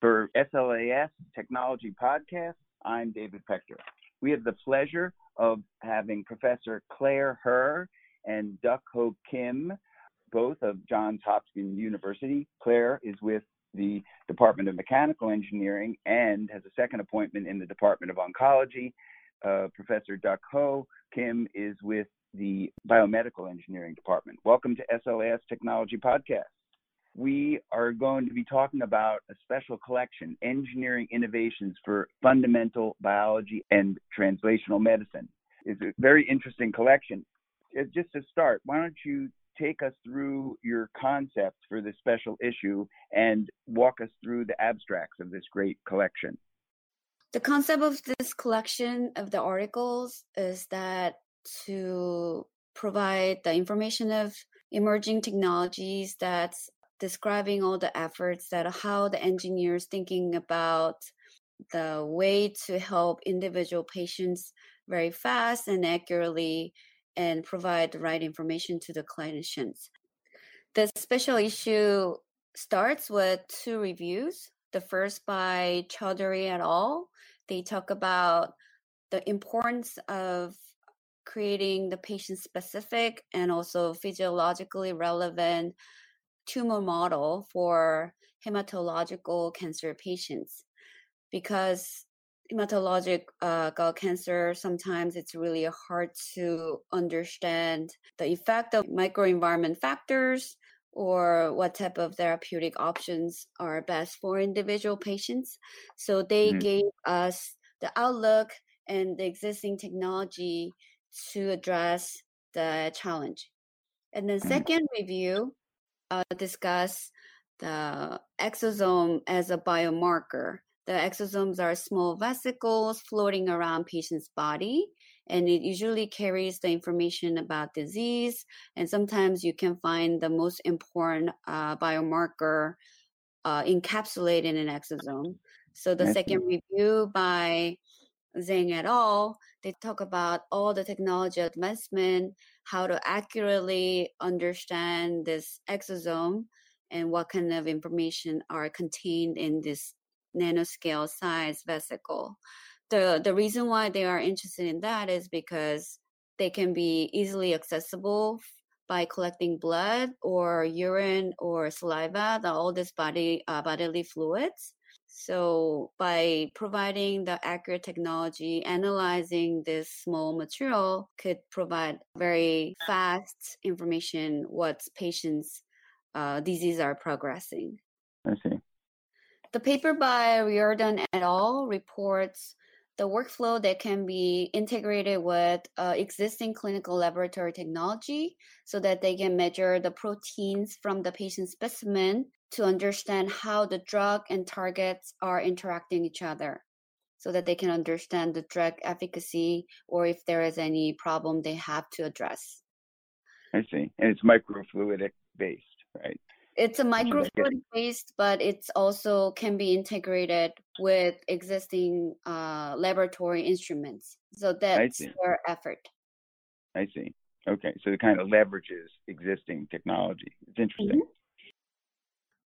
For SLAS Technology Podcast, I'm David Pector. We have the pleasure of having Professor Claire Hur and Duck Ho Kim, both of Johns Hopkins University. Claire is with the Department of Mechanical Engineering and has a second appointment in the Department of Oncology. Uh, Professor Duck Ho Kim is with the Biomedical Engineering Department. Welcome to SLAS Technology Podcast we are going to be talking about a special collection, Engineering Innovations for Fundamental Biology and Translational Medicine. It's a very interesting collection. Uh, just to start, why don't you take us through your concept for this special issue and walk us through the abstracts of this great collection? The concept of this collection of the articles is that to provide the information of emerging technologies that's describing all the efforts that how the engineers thinking about the way to help individual patients very fast and accurately and provide the right information to the clinicians. The special issue starts with two reviews. The first by Chaudhary et al. They talk about the importance of creating the patient specific and also physiologically relevant tumor model for hematological cancer patients because hematologic uh, cancer sometimes it's really hard to understand the effect of microenvironment factors or what type of therapeutic options are best for individual patients so they mm-hmm. gave us the outlook and the existing technology to address the challenge and then 2nd mm-hmm. review uh, discuss the exosome as a biomarker. The exosomes are small vesicles floating around patient's body, and it usually carries the information about disease. And sometimes you can find the most important uh, biomarker uh, encapsulated in an exosome. So the second review by Zhang at all. they talk about all the technology advancement, how to accurately understand this exosome and what kind of information are contained in this nanoscale size vesicle. The, the reason why they are interested in that is because they can be easily accessible by collecting blood or urine or saliva, the, all these body uh, bodily fluids. So by providing the accurate technology, analyzing this small material could provide very fast information what patients' uh, disease are progressing. I see. The paper by Riordan et al. reports the workflow that can be integrated with uh, existing clinical laboratory technology so that they can measure the proteins from the patient specimen to understand how the drug and targets are interacting each other so that they can understand the drug efficacy or if there is any problem they have to address. I see. And it's microfluidic based, right? It's a microfluidic based, but it's also can be integrated with existing uh, laboratory instruments. So that's their effort. I see. Okay, so it kind of leverages existing technology. It's interesting. Mm-hmm.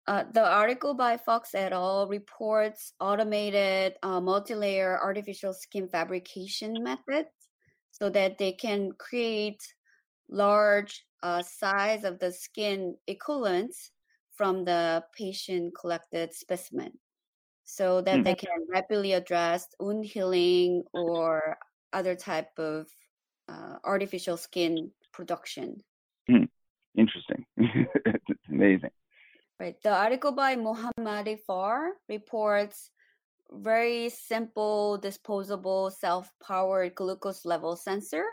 Uh, the article by Fox et al. reports automated uh, multi-layer artificial skin fabrication methods so that they can create large uh, size of the skin equivalents from the patient collected specimen so that mm-hmm. they can rapidly address wound healing or other type of uh, artificial skin production. Mm. Interesting. it's amazing. Right. The article by Mohammadi Far reports very simple disposable self-powered glucose level sensor.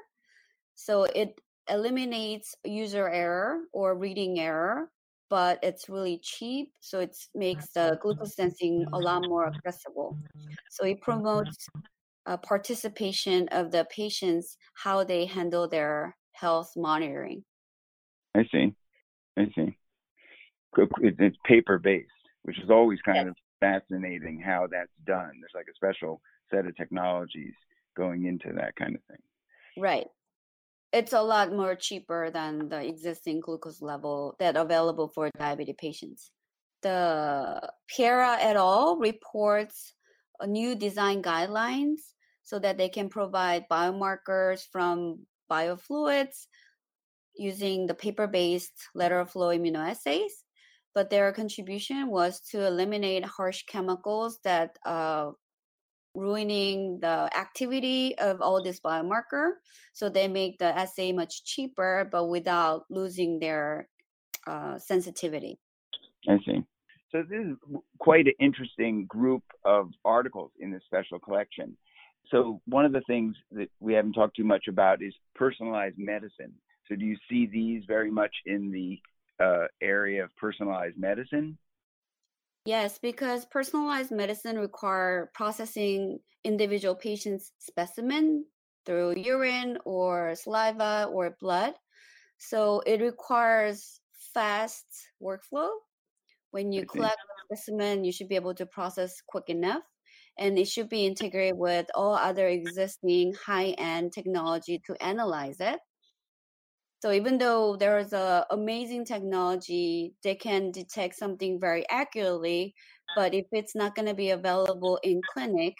So it eliminates user error or reading error, but it's really cheap. So it makes the glucose sensing a lot more accessible. So it promotes uh, participation of the patients, how they handle their health monitoring. I see. I see it's paper based, which is always kind yes. of fascinating how that's done. There's like a special set of technologies going into that kind of thing. Right. it's a lot more cheaper than the existing glucose level that available for diabetic patients. The Piera et al. reports a new design guidelines so that they can provide biomarkers from biofluids using the paper-based lateral flow immunoassays. But their contribution was to eliminate harsh chemicals that uh, ruining the activity of all this biomarker. So they make the assay much cheaper, but without losing their uh, sensitivity. I see. So this is quite an interesting group of articles in this special collection. So one of the things that we haven't talked too much about is personalized medicine. So do you see these very much in the uh, area of personalized medicine? Yes, because personalized medicine require processing individual patient's specimen through urine or saliva or blood. So it requires fast workflow. When you collect a specimen, you should be able to process quick enough and it should be integrated with all other existing high-end technology to analyze it. So even though there is a amazing technology, they can detect something very accurately, but if it's not going to be available in clinic,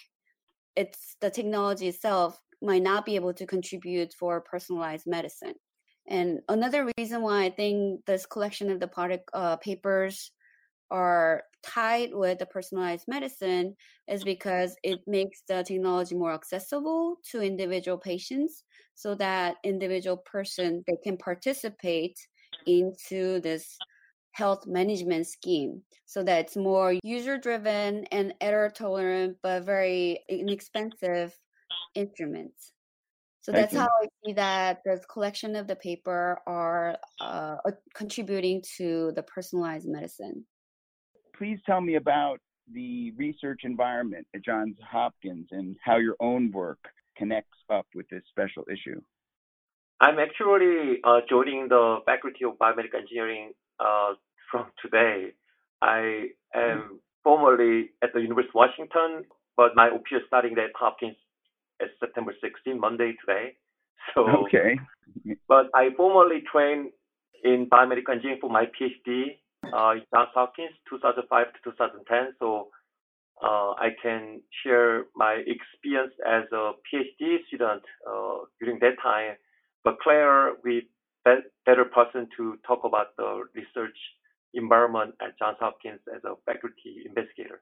it's the technology itself might not be able to contribute for personalized medicine. And another reason why I think this collection of the product uh, papers are tied with the personalized medicine is because it makes the technology more accessible to individual patients so that individual person they can participate into this health management scheme so that it's more user driven and error tolerant but very inexpensive instruments. So that's how i see that the collection of the paper are uh, contributing to the personalized medicine please tell me about the research environment at Johns Hopkins and how your own work connects up with this special issue. I'm actually uh, joining the Faculty of Biomedical Engineering uh, from today. I am mm-hmm. formerly at the University of Washington, but my OPS starting at Hopkins is September 16, Monday today. So okay. but I formerly trained in biomedical engineering for my PhD uh, Johns Hopkins 2005 to 2010. So uh, I can share my experience as a PhD student uh, during that time. But Claire, we better person to talk about the research environment at Johns Hopkins as a faculty investigator.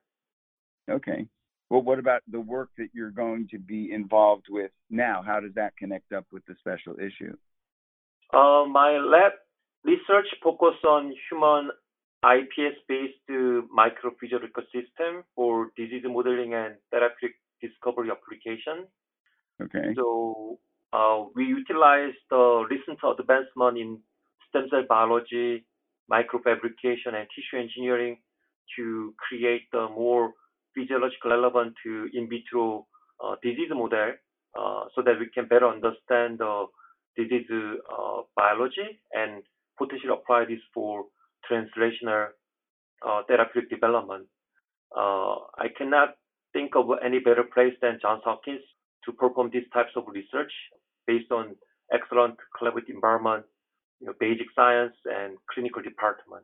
Okay. Well, what about the work that you're going to be involved with now? How does that connect up with the special issue? Uh, my lab research focus on human iPS-based microphysiological system for disease modeling and therapeutic discovery application. Okay. So uh, we utilize the recent advancement in stem cell biology, microfabrication, and tissue engineering to create a more physiological relevant to in vitro uh, disease model uh, so that we can better understand the disease uh, biology and potentially apply this for translational uh, therapeutic development. Uh, I cannot think of any better place than Johns Hopkins to perform these types of research based on excellent collaborative environment, you know, basic science and clinical department.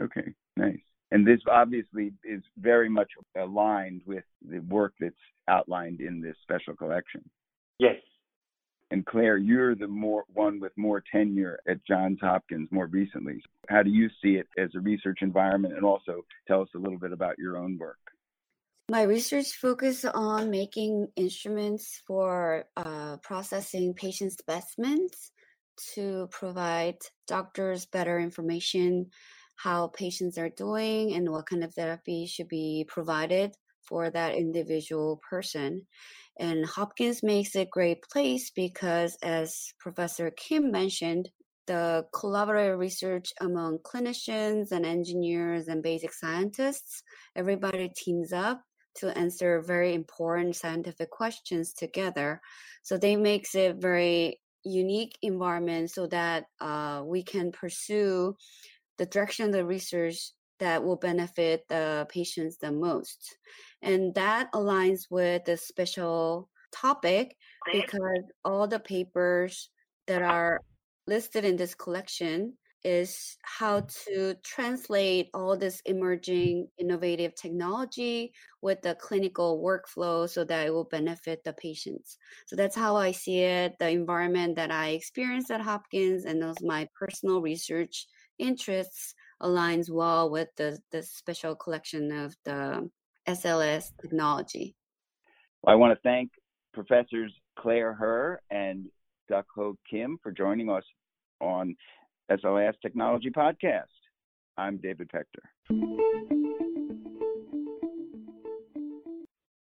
Okay, nice. And this obviously is very much aligned with the work that's outlined in this special collection. Yes. And Claire, you're the more one with more tenure at Johns Hopkins more recently. How do you see it as a research environment? And also tell us a little bit about your own work. My research focuses on making instruments for uh, processing patient specimens to provide doctors better information how patients are doing and what kind of therapy should be provided for that individual person. And Hopkins makes a great place because, as Professor Kim mentioned, the collaborative research among clinicians and engineers and basic scientists, everybody teams up to answer very important scientific questions together. So they makes it very unique environment so that uh, we can pursue the direction of the research that will benefit the patients the most. And that aligns with the special topic because all the papers that are listed in this collection is how to translate all this emerging innovative technology with the clinical workflow so that it will benefit the patients. So that's how I see it. The environment that I experienced at Hopkins and those my personal research interests aligns well with the, the special collection of the SLAS technology. I want to thank Professors Claire Hur and Duck Ho Kim for joining us on SLAS Technology Podcast. I'm David Pector.